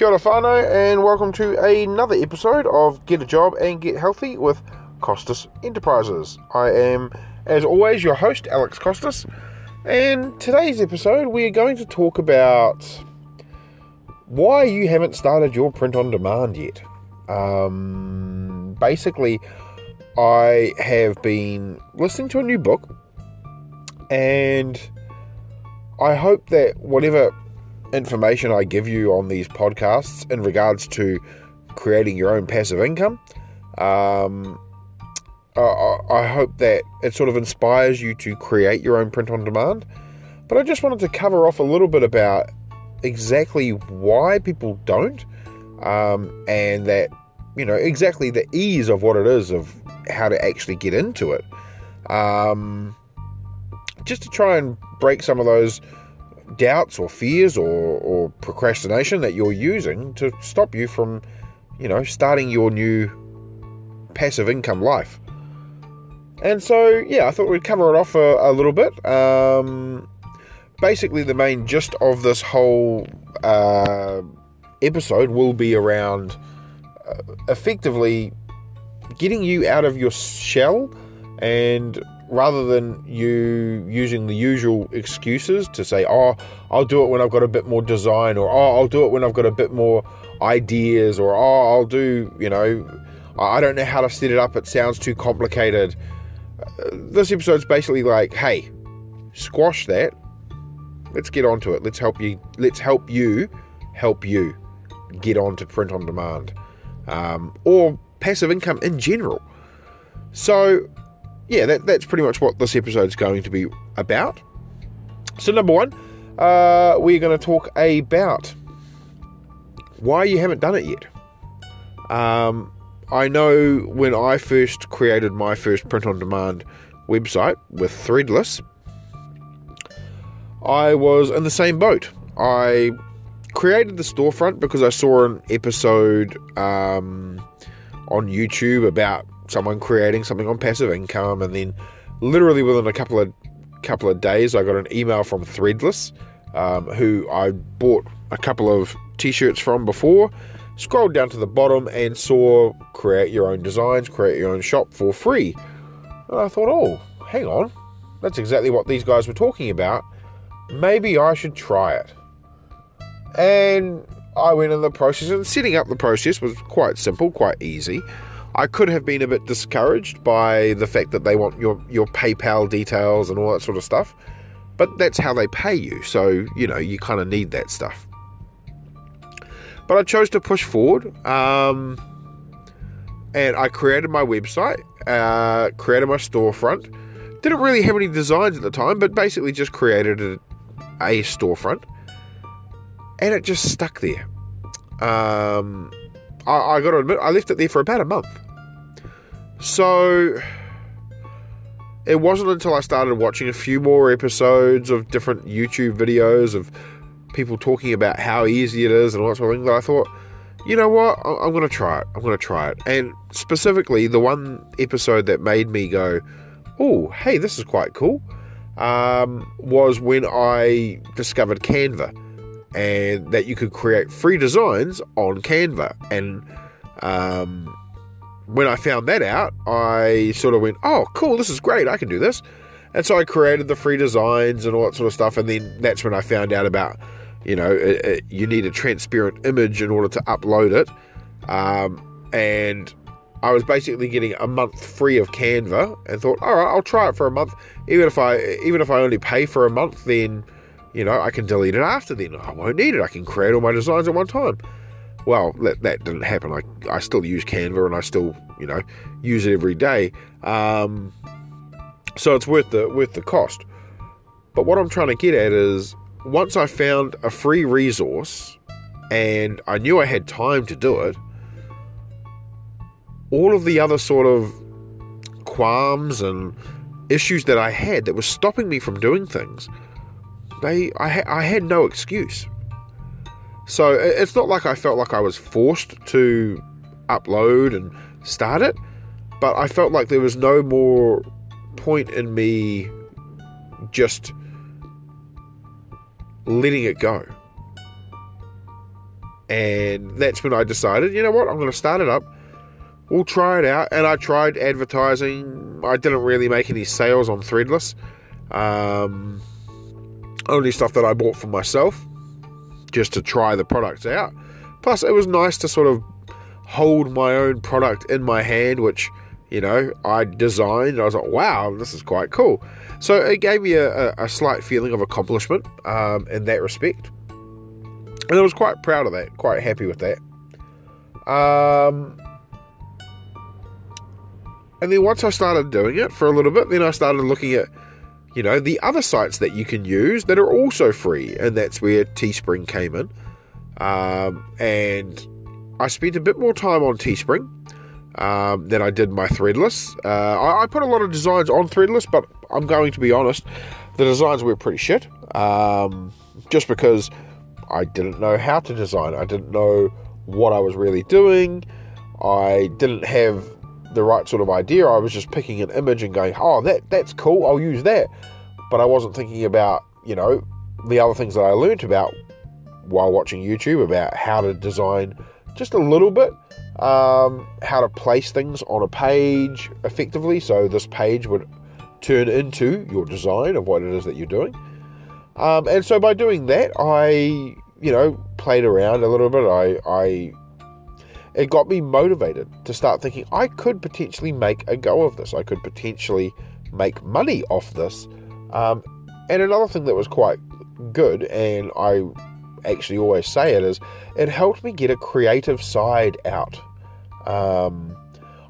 Kia ora whānau, and welcome to another episode of Get a Job and Get Healthy with Costas Enterprises. I am, as always, your host, Alex Costas, and today's episode we're going to talk about why you haven't started your print on demand yet. Um, basically, I have been listening to a new book, and I hope that whatever information I give you on these podcasts in regards to creating your own passive income, um, I, I hope that it sort of inspires you to create your own print on demand. But I just wanted to cover off a little bit about exactly why people don't, um, and that you know exactly the ease of what it is of how to actually get into it. Um, just to try and break some of those doubts or fears or, or procrastination that you're using to stop you from, you know, starting your new passive income life. And so, yeah, I thought we'd cover it off a, a little bit. Um, basically, the main gist of this whole uh, episode will be around uh, effectively getting you out of your shell and rather than you using the usual excuses to say, oh, I'll do it when I've got a bit more design, or oh, I'll do it when I've got a bit more ideas, or oh, I'll do, you know, I don't know how to set it up, it sounds too complicated. Uh, this episode's basically like, hey, squash that. Let's get onto it. Let's help you. Let's help you help you get on to print on demand um, or passive income in general. So yeah, that, that's pretty much what this episode's going to be about. So, number one, uh, we're going to talk about why you haven't done it yet. Um, I know when I first created my first print on demand website with Threadless, I was in the same boat. I created the storefront because I saw an episode um, on YouTube about someone creating something on passive income, and then literally within a couple of couple of days, I got an email from Threadless, um, who I bought a couple of t-shirts from before. Scrolled down to the bottom and saw create your own designs, create your own shop for free. And I thought, oh, hang on, that's exactly what these guys were talking about. Maybe I should try it. And I went in the process, and setting up the process was quite simple, quite easy. I could have been a bit discouraged by the fact that they want your, your PayPal details and all that sort of stuff, but that's how they pay you, so you know you kind of need that stuff. But I chose to push forward, um, and I created my website, uh, created my storefront. Didn't really have any designs at the time, but basically just created a, a storefront, and it just stuck there. Um, I, I got to admit, I left it there for about a month. So it wasn't until I started watching a few more episodes of different YouTube videos of people talking about how easy it is and all that sort of thing that I thought, you know what, I'm going to try it. I'm going to try it. And specifically, the one episode that made me go, oh, hey, this is quite cool, um, was when I discovered Canva and that you could create free designs on Canva. And um, when I found that out, I sort of went, oh, cool, this is great, I can do this. And so I created the free designs and all that sort of stuff. And then that's when I found out about, you know, it, it, you need a transparent image in order to upload it. Um, and I was basically getting a month free of Canva and thought, all right, I'll try it for a month. Even if I even if I only pay for a month, then you know, I can delete it after then. I won't need it. I can create all my designs at one time. Well, that, that didn't happen. I, I still use Canva and I still, you know, use it every day. Um, so it's worth the worth the cost. But what I'm trying to get at is once I found a free resource and I knew I had time to do it, all of the other sort of qualms and issues that I had that were stopping me from doing things they I, ha- I had no excuse. So it's not like I felt like I was forced to upload and start it, but I felt like there was no more point in me just letting it go. And that's when I decided, you know what, I'm going to start it up. We'll try it out. And I tried advertising. I didn't really make any sales on Threadless. Um, only stuff that I bought for myself just to try the products out. Plus, it was nice to sort of hold my own product in my hand, which, you know, I designed. I was like, wow, this is quite cool. So it gave me a, a, slight feeling of accomplishment um, in that respect. And I was quite proud of that, quite happy with that. Um, and then once I started doing it for a little bit, then I started looking at you know, the other sites that you can use that are also free, and that's where Teespring came in. Um, and I spent a bit more time on Teespring um, than I did my Threadless. Uh, I, I, put a lot of designs on Threadless, but I'm going to be honest, the designs were pretty shit. Um, just because I didn't know how to design, I didn't know what I was really doing, I didn't have the right sort of idea. I was just picking an image and going, oh, that that's cool. I'll use that. But I wasn't thinking about, you know, the other things that I learned about while watching YouTube about how to design just a little bit, um, how to place things on a page effectively. So this page would turn into your design of what it is that you're doing. Um, and so by doing that, I, you know, played around a little bit. I, I it got me motivated to start thinking I could potentially make a go of this. I could potentially make money off this. Um, and another thing that was quite good, and I actually always say it, is it helped me get a creative side out. Um,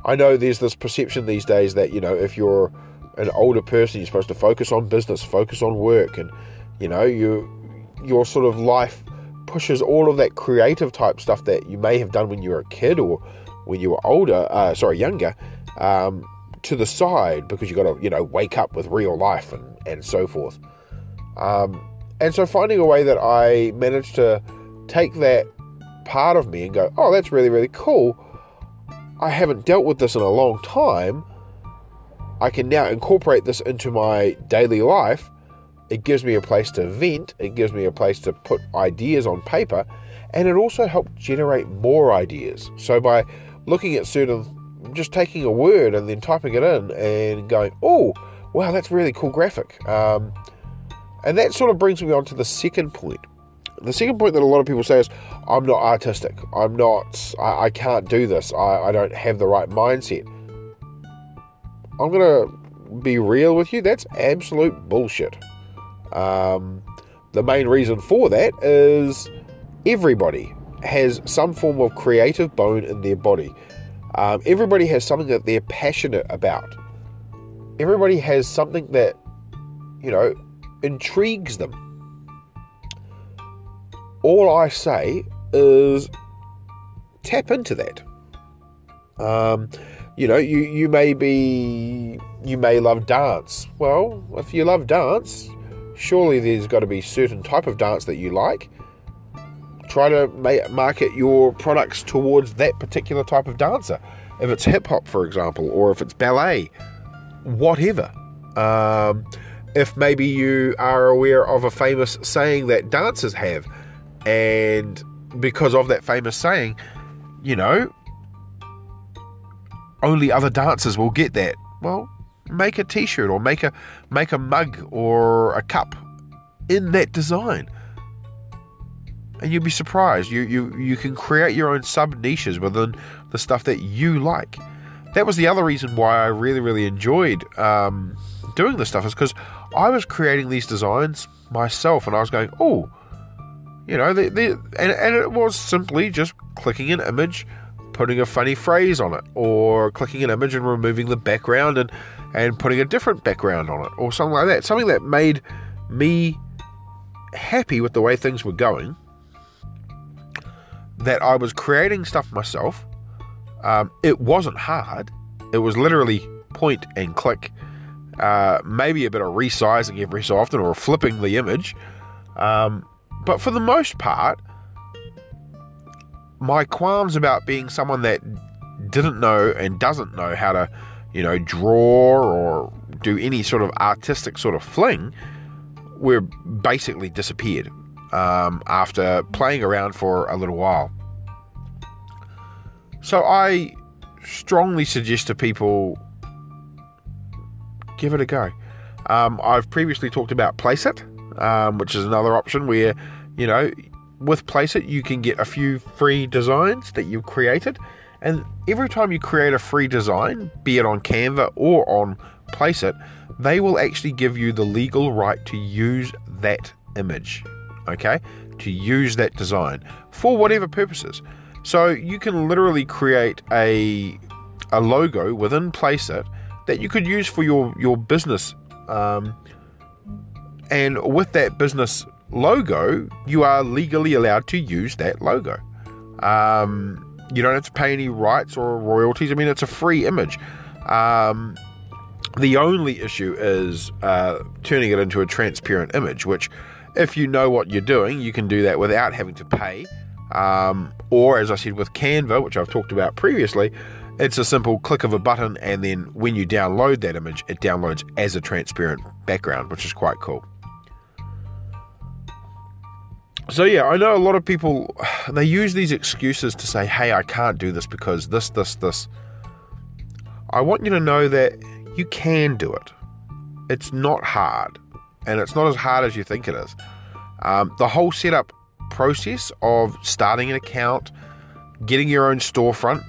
I know there's this perception these days that, you know, if you're an older person, you're supposed to focus on business, focus on work, and, you know, you, your sort of life pushes all of that creative type stuff that you may have done when you were a kid or when you were older, uh, sorry, younger, um, to the side because you got to, you know, wake up with real life and, and so forth. Um, and so finding a way that I managed to take that part of me and go, oh, that's really, really cool. I haven't dealt with this in a long time. I can now incorporate this into my daily life it gives me a place to vent, it gives me a place to put ideas on paper, and it also helped generate more ideas. So by looking at certain, just taking a word and then typing it in and going, oh, wow, that's really cool graphic. Um, and that sort of brings me on to the second point. The second point that a lot of people say is, I'm not artistic. I'm not, I, I can't do this. I, I don't have the right mindset. I'm going to be real with you. That's absolute bullshit. Um, the main reason for that is everybody has some form of creative bone in their body. Um, everybody has something that they're passionate about. Everybody has something that, you know, intrigues them. All I say is tap into that. Um, you know, you, you may be, you may love dance. Well, if you love dance, surely there's got to be certain type of dance that you like. Try to market your products towards that particular type of dancer. If it's hip hop, for example, or if it's ballet, whatever. Um, if maybe you are aware of a famous saying that dancers have, and because of that famous saying, you know, only other dancers will get that. Well, make a t-shirt or make a make a mug or a cup in that design. And you'd be surprised. You you you can create your own sub niches within the stuff that you like. That was the other reason why i really really enjoyed um, doing this stuff is because i was creating these designs myself and i was going oh you know the, the, and, and it was simply just clicking an image putting a funny phrase on it or clicking an image and removing the background and and putting a different background on it or something like that. Something that made me happy with the way things were going. That I was creating stuff myself. Um, it wasn't hard. It was literally point and click. Uh, maybe a bit of resizing every so often or flipping the image. Um, but for the most part, my qualms about being someone that didn't know and doesn't know how to you know, draw or do any sort of artistic sort of fling, we're basically disappeared um, after playing around for a little while. So I strongly suggest to people give it a go. Um, I've previously talked about Placeit, um, which is another option where, you know, with Placeit you can get a few free designs that you've created, and every time you create a free design, be it on Canva or on Placeit, they will actually give you the legal right to use that image, okay, to use that design for whatever purposes. So you can literally create a a logo within Placeit that you could use for your your business. Um, and with that business logo, you are legally allowed to use that logo. Um, you don't have to pay any rights or royalties. I mean, it's a free image. Um, the only issue is uh, turning it into a transparent image, which, if you know what you're doing, you can do that without having to pay. Um, or, as I said with Canva, which I've talked about previously, it's a simple click of a button, and then when you download that image, it downloads as a transparent background, which is quite cool. So, yeah, I know a lot of people, they use these excuses to say, hey, I can't do this because this, this, this. I want you to know that you can do it. It's not hard, and it's not as hard as you think it is. Um, the whole setup process of starting an account, getting your own storefront,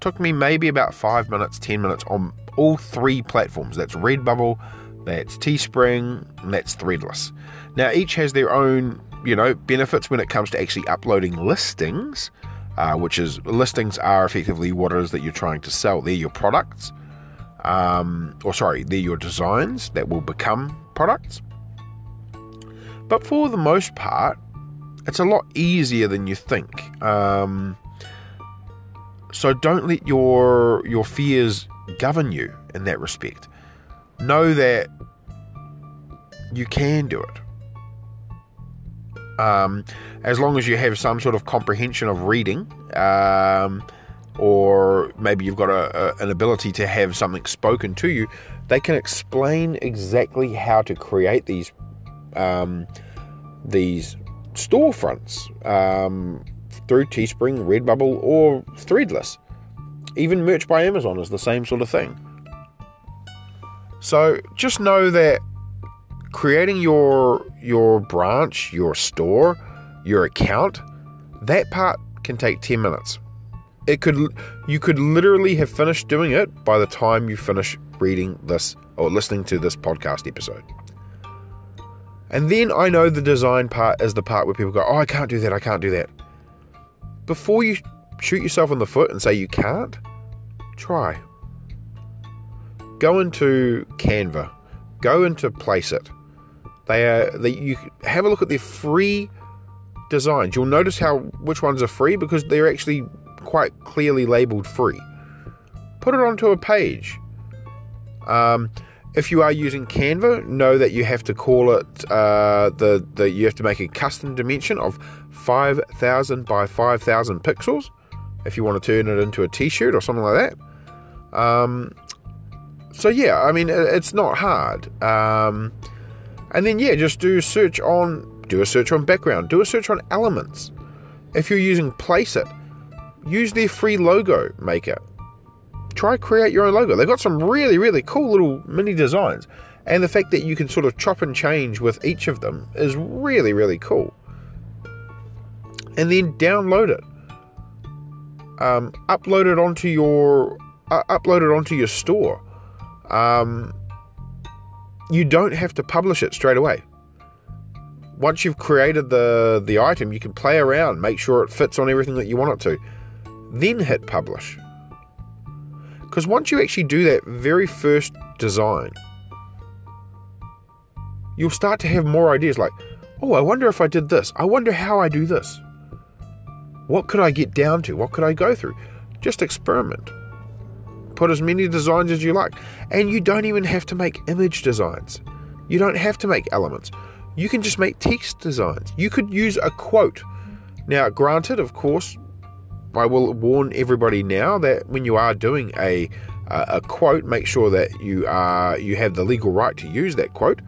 took me maybe about five minutes, ten minutes on all three platforms. That's Redbubble, that's Teespring, and that's Threadless. Now, each has their own, you know, benefits when it comes to actually uploading listings, uh, which is listings are effectively what it is that you're trying to sell. They're your products, um, or sorry, they're your designs that will become products. But for the most part, it's a lot easier than you think. Um, so don't let your your fears govern you in that respect. Know that you can do it. Um, as long as you have some sort of comprehension of reading, um, or maybe you've got a, a, an ability to have something spoken to you, they can explain exactly how to create these um, these storefronts um, through Teespring, Redbubble, or Threadless. Even merch by Amazon is the same sort of thing. So just know that creating your your branch, your store, your account, that part can take 10 minutes. It could you could literally have finished doing it by the time you finish reading this or listening to this podcast episode. And then I know the design part is the part where people go, "Oh, I can't do that. I can't do that." Before you shoot yourself in the foot and say you can't, try. Go into Canva. Go into Placeit. They are they you have a look at their free designs. You'll notice how which ones are free because they're actually quite clearly labeled free. Put it onto a page. Um, if you are using Canva, know that you have to call it uh, the the you have to make a custom dimension of 5,000 by 5,000 pixels if you want to turn it into a T-shirt or something like that. Um, so yeah, I mean it's not hard. Um, and then yeah, just do a search on do a search on background, do a search on elements. If you're using Placeit, use their free logo maker try create your own logo. They've got some really, really cool little mini designs. And the fact that you can sort of chop and change with each of them is really, really cool. And then download it. Um, upload it onto your uh, upload it onto your store. Um, you don't have to publish it straight away. Once you've created the the item, you can play around, make sure it fits on everything that you want it to. Then hit publish. Because once you actually do that very first design, you'll start to have more ideas like, oh, I wonder if I did this. I wonder how I do this. What could I get down to? What could I go through? Just experiment. Put as many designs as you like. And you don't even have to make image designs. You don't have to make elements. You can just make text designs. You could use a quote. Now, granted, of course, I will warn everybody now that when you are doing a a quote, make sure that you are you have the legal right to use that quote.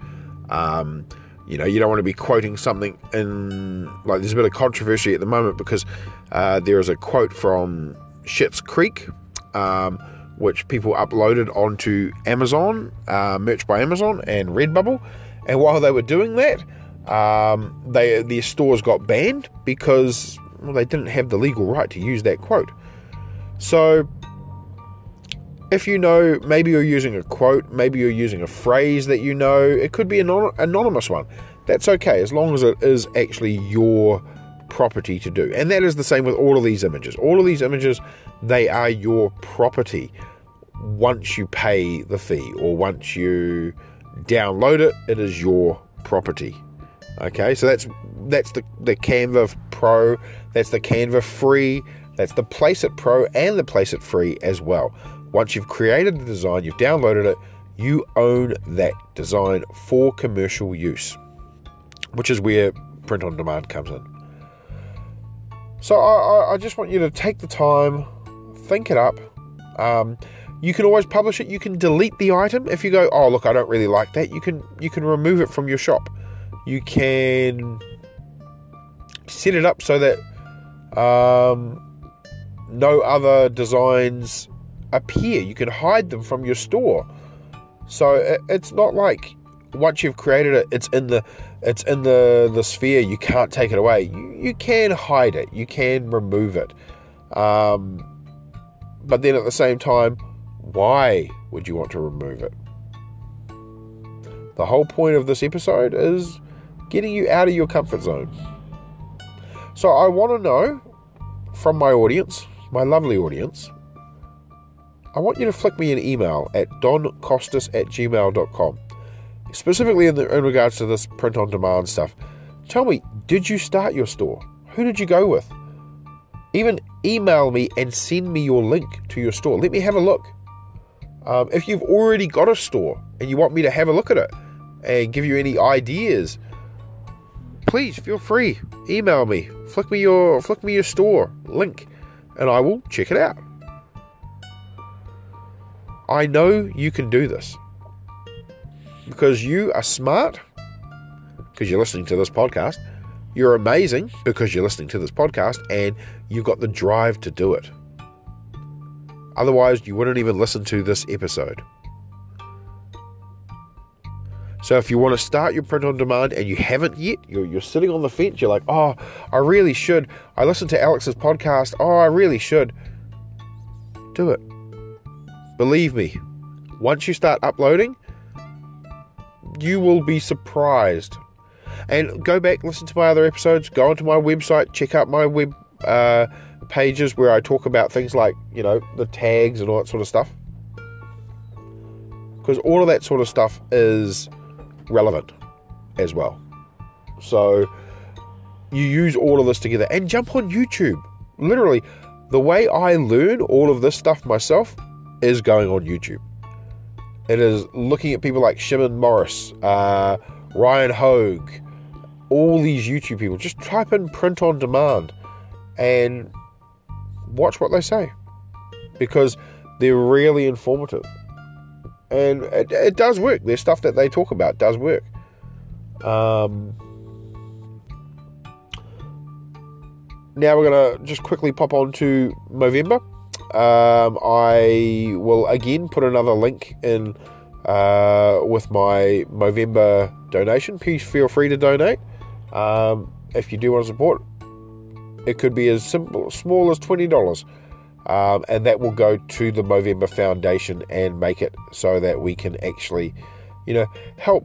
Um, you know, you don't want to be quoting something in like there's a bit of controversy at the moment because uh, there is a quote from Schitt's Creek, um, which people uploaded onto Amazon, uh, merch by Amazon and Redbubble. And while they were doing that, um, they their stores got banned because well, they didn't have the legal right to use that quote. So, if you know, maybe you're using a quote, maybe you're using a phrase that you know, it could be an anonymous one. That's okay as long as it is actually your property to do. And that is the same with all of these images. All of these images, they are your property once you pay the fee or once you download it, it is your property. Okay, so that's that's the, the Canva Pro, that's the Canva Free, that's the Placeit Pro and the Placeit Free as well. Once you've created the design, you've downloaded it, you own that design for commercial use, which is where print on demand comes in. So I, I just want you to take the time, think it up. Um, you can always publish it. You can delete the item if you go, oh look, I don't really like that. You can you can remove it from your shop. You can set it up so that um, no other designs appear. You can hide them from your store. So it, it's not like once you've created it, it's in the it's in the the sphere. You can't take it away. You, you can hide it. You can remove it. Um, but then at the same time, why would you want to remove it? The whole point of this episode is getting you out of your comfort zone. So I want to know from my audience, my lovely audience, I want you to flick me an email at doncostas at gmail.com. Specifically in, the, in regards to this print on demand stuff. Tell me, did you start your store? Who did you go with? Even email me and send me your link to your store. Let me have a look. Um, if you've already got a store and you want me to have a look at it and give you any ideas, please feel free. Email me, flick me your flick me your store link, and I will check it out. I know you can do this because you are smart because you're listening to this podcast. You're amazing because you're listening to this podcast and you've got the drive to do it. Otherwise, you wouldn't even listen to this episode. So if you want to start your print on demand and you haven't yet, you're, you're sitting on the fence, you're like, oh, I really should. I listened to Alex's podcast. Oh, I really should. Do it. Believe me, once you start uploading, you will be surprised. And go back, listen to my other episodes, go onto my website, check out my web uh, pages where I talk about things like, you know, the tags and all that sort of stuff. Because all of that sort of stuff is relevant as well. So you use all of this together and jump on YouTube. Literally, the way I learn all of this stuff myself is going on YouTube. It is looking at people like Shimon Morris, uh, Ryan Hogue, all these YouTube people. Just type in print on demand and watch what they say because they're really informative. And it, it does work. Their stuff that they talk about does work. Um, now we're going to just quickly pop on to Movember. Um, I will again put another link in uh, with my Movember donation. Please feel free to donate um, if you do want to support. It could be as simple, small as twenty dollars, um, and that will go to the Movember Foundation and make it so that we can actually, you know, help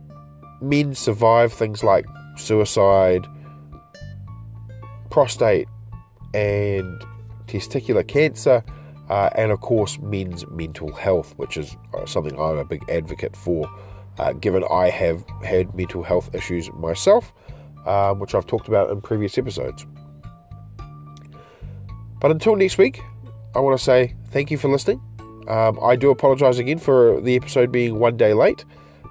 men survive things like suicide, prostate, and testicular cancer uh, and of course men's mental health, which is uh, something I'm a big advocate for, uh, given I have had mental health issues myself, um, which I've talked about in previous episodes. But until next week, I want to say thank you for listening. Um, I do apologize again for the episode being one day late.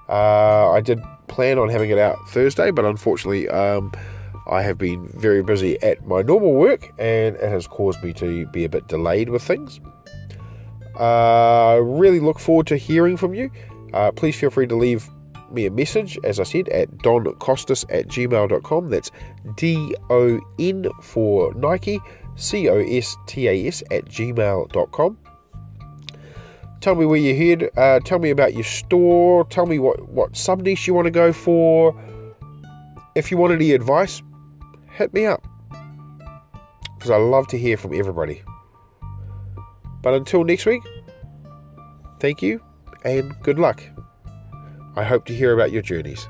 Uh, I did plan on having it out Thursday, but unfortunately, um, I have been very busy at my normal work and it has caused me to be a bit delayed with things. I uh, really look forward to hearing from you. Uh, please feel free to leave me a message, as I said, at doncostas at gmail.com. That's D O N for Nike, C O S T A S, at gmail.com. Tell me where you're headed. Uh, tell me about your store. Tell me what, what sub niche you want to go for. If you want any advice, hit me up. Because I love to hear from everybody. But until next week, thank you and good luck. I hope to hear about your journeys.